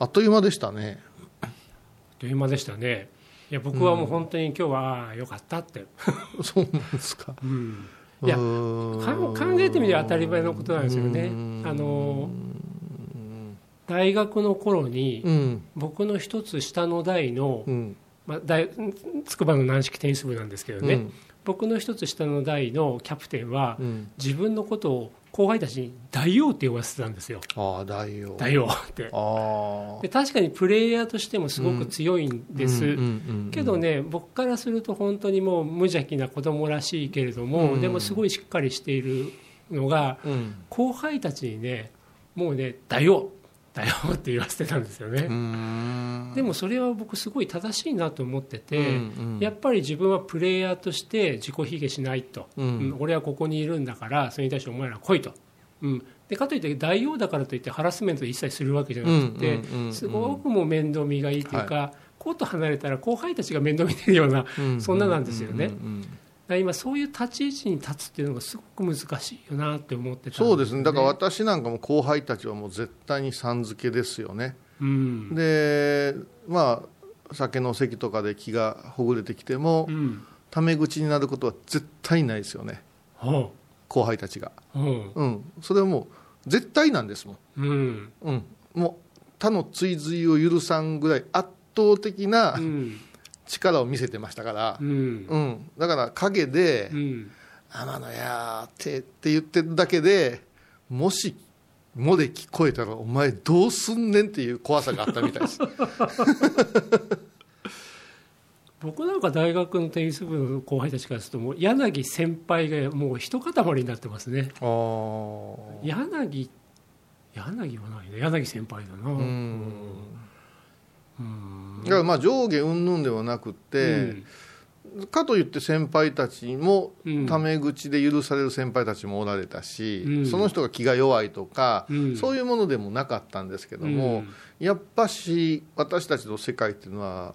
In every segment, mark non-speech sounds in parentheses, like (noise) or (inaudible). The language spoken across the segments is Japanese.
あっという間でしたね。あっという間でしたね。いや僕はもう本当に今日は良かったって、(laughs) そうなんですか。(laughs) うん。いや考えてみれば当たり前のことなんですよね。うん。あの大学の頃にうん。僕の一つ下の代の、うん。まあ、大筑波の軟式テニス部なんですけどね、うん。僕の一つ下の代のキャプテンは、うん。自分のことを後輩たちに大王って呼ばせてたんですよ。ああ大王。大王って。ああで確かにプレイヤーとしてもすごく強いんです、けどね僕からすると本当にもう無邪気な子供らしいけれども、うん。でもすごいしっかりしているのがうん。後輩たちにねもうね大王大王って言わせてたんですよね、でもそれは僕すごい正しいなと思ってて、うんうん。やっぱり自分はプレイヤーとして自己卑下しないと、うん。うん俺はここにいるんだからそれに対してお前ら来いと、うん、でかといって大王だからといってハラスメント一切するわけじゃなくて、うんすごくもう面倒見がいいというか、コート離れたら後輩たちが面倒見てるような、うん。そんななんですよね、今そういう立ち位置に立つっていうのがすごく難しいよなって思ってたんそうですね。だから私なんかも後輩たちはもう絶対にさん付けですよね。うん。でまあ酒の席とかで気がほぐれてきてもうん。タメ口になることは絶対ないですよね。ほ後輩たちが。うう。んうん。それはもう絶対なんですもん。うん。うん。もう他の追随を許さんぐらい圧倒的なうん力を見せてましたから。う、ん。うん、だから陰でうん「天野や」ってって言ってるだけでもし「も」で聞こえたらお前どうすんねんっていう怖さがあったみたいです。(laughs) 僕なんか大学のテニス部の後輩たちからするともう柳先輩がもう一塊になってますね。柳柳はないね。柳先輩だな。うんだからまあ上下云々ではなくって、かといって先輩たちもうん。タメ口で許される先輩たちもおられたし、うん。その人が気が弱いとか、うん。そういうものでもなかったんですけども、やっぱし私たちの世界っていうのは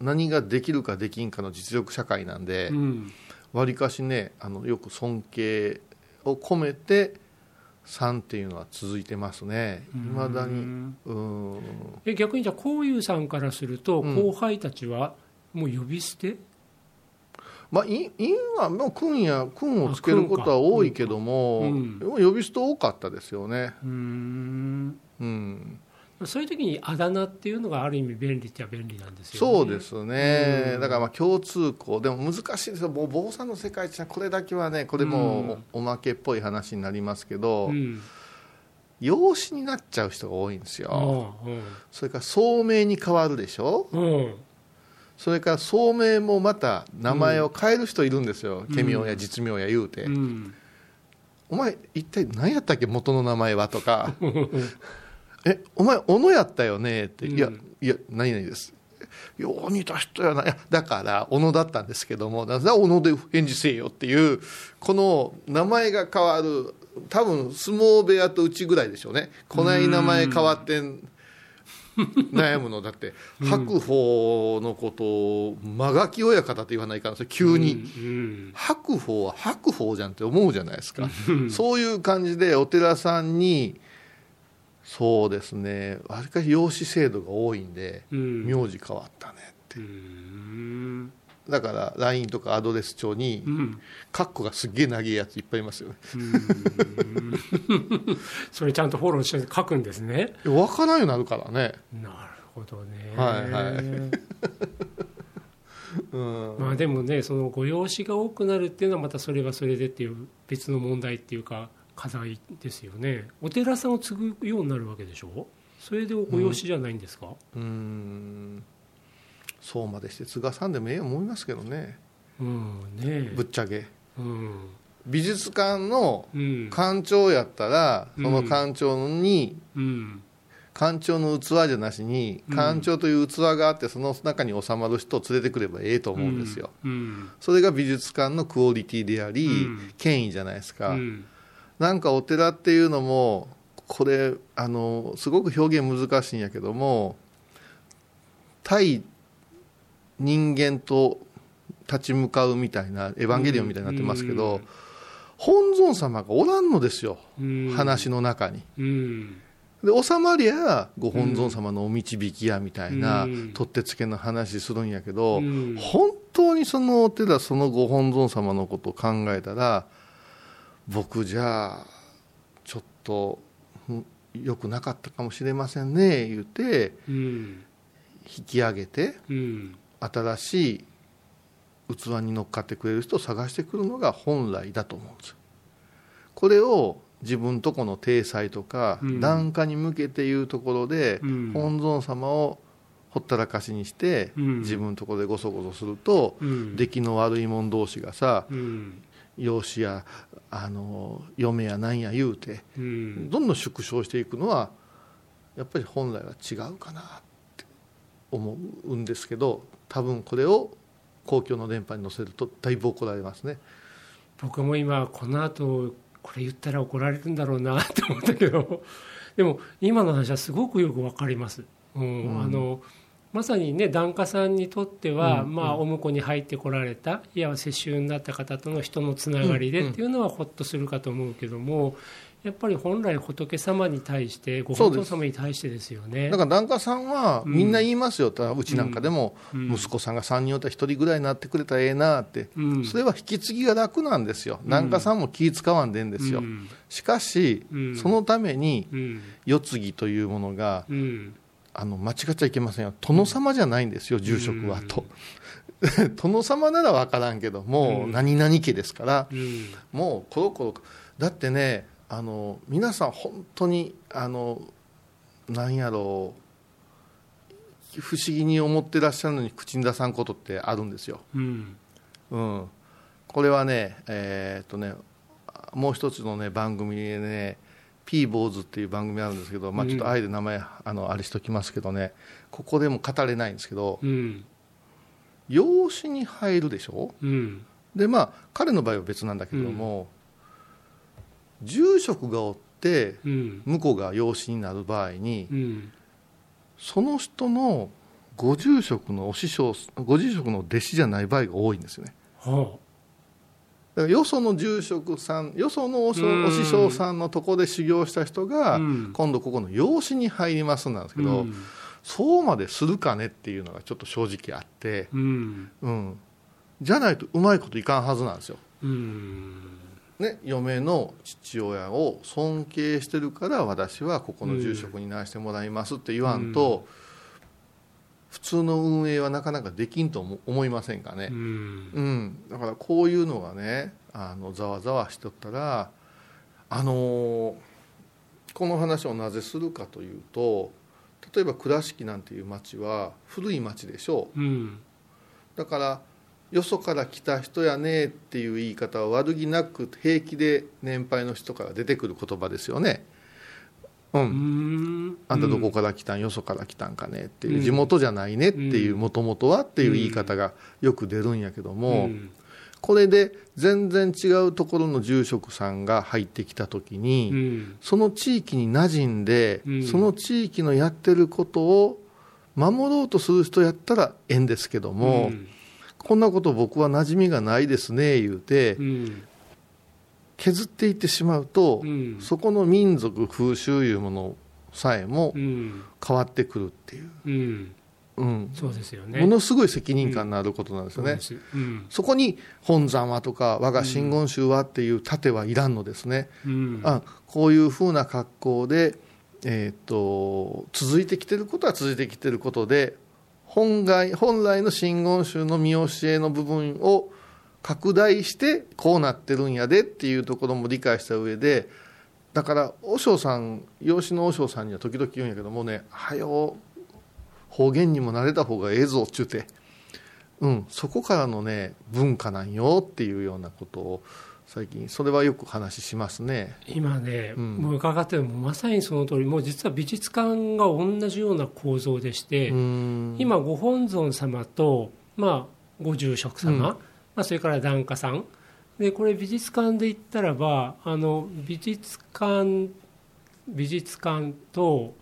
何ができるかできんかの実力社会なんでうん。わり、かしねあのよく尊敬を込めて3っていうのは続いてますね。いまだに。うん。え逆にじゃあこういうさんからするとうん。後輩たちはもう呼び捨て、まあ、い今もう君や君をつけることは多いけども、うん。呼び捨て多かったですよね、うん。うん、そういう時にあだ名っていうのがある意味便利っちゃ便利なんですよね。そうですね、うん。だからまあ共通項。でも難しいです。よもう坊さんの世界ってこれだけはねこれもおまけっぽい話になりますけど、うん。養子になっちゃう人が多いんですよ、うんそれから聡明に変わるでしょ？うん。それから聡明もまた名前を変える人いるんですよ、うん。ケミオや実名や言うて、うん。お前一体何やったっけ？元の名前は？とか (laughs) えお前小野やったよね？って、いやうん。いや何々です。よう似た人やな。いやだから小野だったんですけどもだから小野で返事せえよっていうこの名前が変わる多分相撲部屋とうちぐらいでしょうね。こない名前変わってん悩むの。だって白鵬のことを間垣親方って言わないから急に。うん白鵬は白鵬じゃんって思うじゃないですか、そういう感じでお寺さんにそうですね。わりかし養子制度が多いんで、うん。名字変わったねって。うん。だから LINE とかアドレス帳にうん。カッコがすっげえ長いやついっぱいいますよね。(laughs) それちゃんとフォローして書くんですね。分からんようになるからね、なるほどね。はいはい。(laughs) うん。まあでもねそのご養子が多くなるっていうのはまたそれはそれでっていう別の問題っていうか課題ですよね。お寺さんを継ぐようになるわけでしょ？それでご養子じゃないんですか？うん。そうまでして継がさんでもええ思いますけどね。うんねぶっちゃけ。うん。美術館のうん。館長やったらその館長に、うん。館長の器じゃなしにうん。館長という器があってその中に収まる人を連れてくればええと思うんですよ、うん。それが美術館のクオリティであり、うん。権威じゃないですか、うんなんかお寺っていうのもこれあのすごく表現難しいんやけども対人間と立ち向かうみたいなエヴァンゲリオンみたいになってますけど、本尊様がおらんのですよ、うん。話の中に。うん。で収まりゃご本尊様のお導きやみたいな、うん。取ってつけの話するんやけど、うん。本当にそのお寺そのご本尊様のことを考えたら僕じゃあちょっとん良くなかったかもしれませんね言うてうん。引き上げてうん。新しい器に乗っかってくれる人を探してくるのが本来だと思うんですよ。これを自分とこの体裁とかうん。檀家に向けていうところで、うん。本尊様をほったらかしにして、うん。自分のところでごそごそすると、うん。出来の悪い者同士がさうん養子やあの嫁やなんや言うてうん。どんどん縮小していくのはやっぱり本来は違うかなって思うんですけど多分これを公共の電波に載せるとだいぶ怒られますね。僕も今この後これ言ったら怒られるんだろうな (laughs) って思ったけど。でも今の話はすごくよくわかります、うんうん。あのまさにね檀家さんにとっては、うんまあ、お婿に入ってこられたいわば世襲になった方との人のつながりでっていうのはほっとするかと思うけども、やっぱり本来仏様に対してご本尊様に対してですよね。だから檀家さんはみんな言いますよ、うちなんかでもうん。息子さんが3人おったら1人ぐらいになってくれたらええなって、うん。それは引き継ぎが楽なんですよ、檀家さんも気使わんでんですよ、うん。しかし、うん。そのためにうん。世継ぎというものがうんあの間違っちゃいけませんよ、殿様じゃないんですよ、住職はと。(laughs) 殿様なら分からんけども、うん。何々家ですから、うん。もうコロコロ、だってね、あの皆さん、本当に、あのなんやろう、不思議に思ってらっしゃるのに口に出さんことってあるんですよ。うん。うん、これはね、えーっとね、もう一つのね番組でね、ピーボーズっていう番組あるんですけど、まあ、ちょっとあえて名前、あのあれしときますけどね、ここでも語れないんですけど、うん。養子に入るでしょ、うん。でまあ、彼の場合は別なんだけれども、住職がおって、うん。向こうが養子になる場合に、うん。その人のご住職のお師匠、ご住職の弟子じゃない場合が多いんですよね。はだからよその住職さんよそのお師匠さんのとこで修行した人が、うん。今度ここの養子に入りますなんですけど、うん。そうまでするかねっていうのがちょっと正直あって、うん。うん、じゃないとうまいこといかんはずなんですよ。うん。ね、嫁の父親を尊敬してるから私はここの住職にならしてもらいますって言わんと、普通の運営はなかなかできんと思思いませんかね。うんうん、だからこういうのがねあのざわざわしとったらあのーこの話をなぜするかというと例えば倉敷なんていう町は古い町でしょうんうだからよそから来た人やねっていう言い方は悪気なく平気で年配の人から出てくる言葉ですよね。うん。うん。あんたどこから来たん、よそから来たんかね？っていう、うん。地元じゃないねっていううんもともとはっていう言い方がよく出るんやけども、うん。これで全然違うところの住職さんが入ってきた時に、うん。その地域に馴染んで、うん。その地域のやってることを守ろうとする人やったらええんですけども、うん。こんなこと僕は馴染みがないですね言うてうん削っていってしまうと、うん。そこの民族風習いうものさえもうん。変わってくるっていう、うん。うん。そうですよね。ものすごい責任感のあることなんですよね。そそこに本山はとか我が真言宗はっていう盾はいらんのですね、うん。あこういうふうな格好で、えー、と続いてきてることは続いてきてることで本来本来の真言宗の見教えの部分を拡大してこうなってるんやでっていうところも理解した上でだから和尚さん養子の和尚さんには時々言うんやけどもね「はよ方言にも慣れた方がええぞ」っちゅうて、うん、そこからのね文化なんよっていうようなことを最近それはよく話しますね。今ね、うん。もう伺ってるもうまさにその通りもう実は美術館が同じような構造でして、うん。今ご本尊様と、まあ、ご住職様、うんまあ、それから檀家さん。でこれ美術館で言ったらばあの美術館美術館と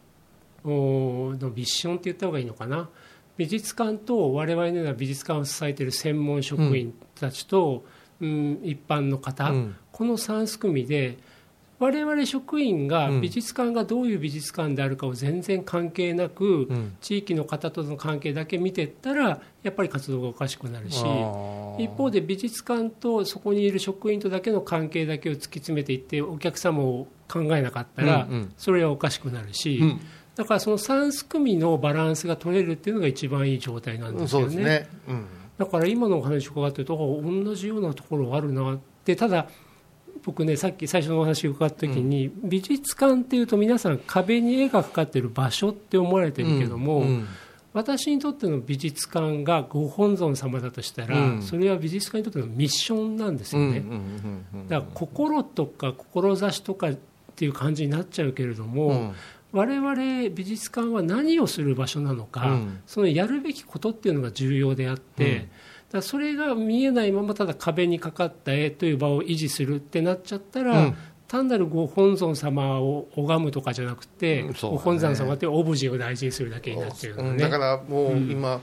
おのビッションって言った方がいいのかな。美術館と我々のような美術館を支えている専門職員たちと、うん一般の方、うん。この3組で我々職員が美術館がどういう美術館であるかを全然関係なく、うん。地域の方との関係だけ見てったらやっぱり活動がおかしくなるし一方で美術館とそこにいる職員とだけの関係だけを突き詰めていってお客様を考えなかったら、うんうん。それはおかしくなるし、うん。だからその3組のバランスが取れるっていうのが一番いい状態なんですよね。そうですね、うん。だから今のお話を伺ってるとあ同じようなところあるなってただ僕ねさっき最初のお話を伺った時に、美術館っていうと皆さん壁に絵がかかってる場所って思われてるけども、うん私にとっての美術館がご本尊様だとしたら、うん。それは美術館にとってのミッションなんですよね、うんうんうんうんだから心とか志とかっていう感じになっちゃうけれども、うん。我々美術館は何をする場所なのか、うん。そのやるべきことっていうのが重要であって、うんだそれが見えないままただ壁にかかった絵という場を維持するってなっちゃったら、うん。単なるご本尊様を拝むとかじゃなくて、うん。ね。ご本尊様ってオブジェを大事にするだけになっちゃうのね。うん。だからもううん今、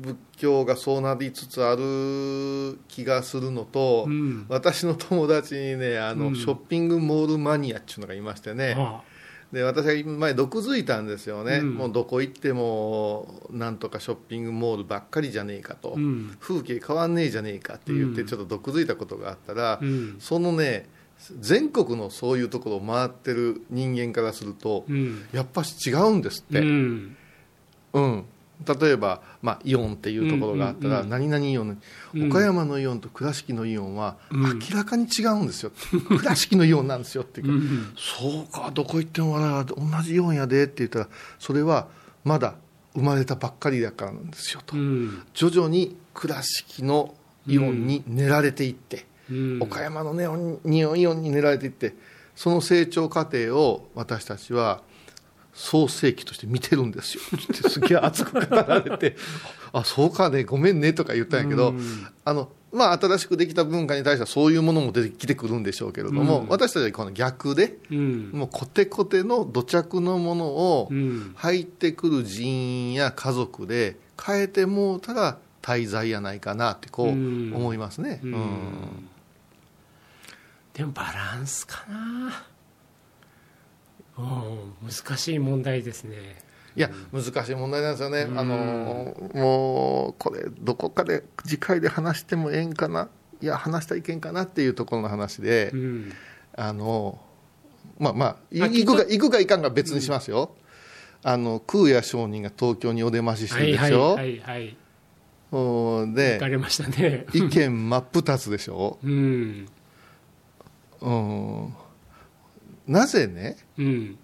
仏教がそうなりつつある気がするのと、うん。私の友達にねあの、うん。ショッピングモールマニアっていうのがいましてね、あで私が前毒づいたんですよね、うん。もうどこ行ってもなんとかショッピングモールばっかりじゃねえかと、あうん。風景変わんねえじゃねえかって言ってうん。ちょっと毒づいたことがあったら、うん。そのね全国のそういうところを回ってる人間からすると、うん。やっぱし違うんですって、ううんん例えば、まあ、イオンっていうところがあったら、何々イオン岡山のイオンと倉敷のイオンはうん。明らかに違うんですよ、(laughs) 倉敷のイオンなんですよっていうか、うんそうかどこ行ってもな同じイオンやでって言ったらそれはまだ生まれたばっかりだからなんですよと、うん。徐々に倉敷のイオンに練られていって、うん。岡山のネオンニオンイオンに練られていってその成長過程を私たちは創世記として見てるんですよ。ってすげえ熱く語られて。(laughs) あそうかねごめんねとか言ったんやけど、うん。あのまあ、新しくできた文化に対してはそういうものも出てきてくるんでしょうけれども、うん。私たちはこの逆でうん。もうコテコテの土着のものをうん。入ってくる人員や家族で変えてもうたら滞在やないかなってこううん。思いますね。うん。うん。でもバランスかな。うん難しい問題ですね。いや難しい問題なんですよね、うん。あのもうこれどこかで次回で話してもええんかな？いや話したらいけんかなっていうところの話で、うん。あのまあまあ行くか行くか行かんか別にしますよ、あの空也上人が東京にお出まししてはいはいるでしょ、はいはい。うんで行かれましたね。意見真っ二つでしょ、うん。うん、なぜねうん。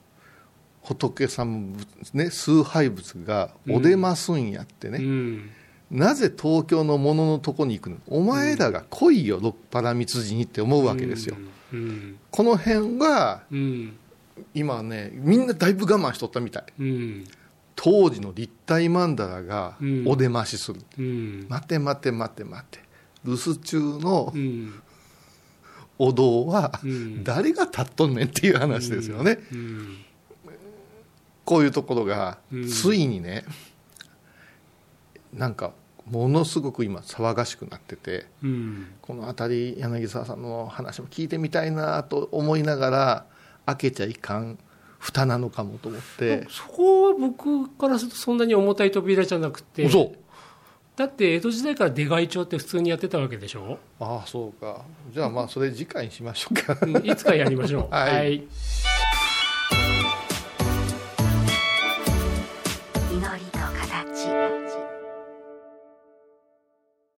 仏様、ね、崇拝仏がお出ますんやってね、うん。なぜ東京のもののとこに行くの？お前らが来いよ、六波羅蜜寺にって思うわけですよ、うん。この辺がうん。今ねみんなだいぶ我慢しとったみたい。うん。当時の立体曼荼羅がうん。お出ましする、うん。待て待て待て待て。留守中のうんお堂はうん。誰が立っとんねんっていう話ですよね、うん。こういうところがうん。ついにね、なんかものすごく今騒がしくなっててうん。この辺り柳沢さんの話も聞いてみたいなと思いながら開けちゃいかん蓋なのかもと思って。そこは僕からするとそんなに重たい扉じゃなくて嘘だって江戸時代から出外帳って普通にやってたわけでしょ、ああそうか。じゃあまあそれ次回にしましょうか。うんいつかやりましょう。(laughs) はい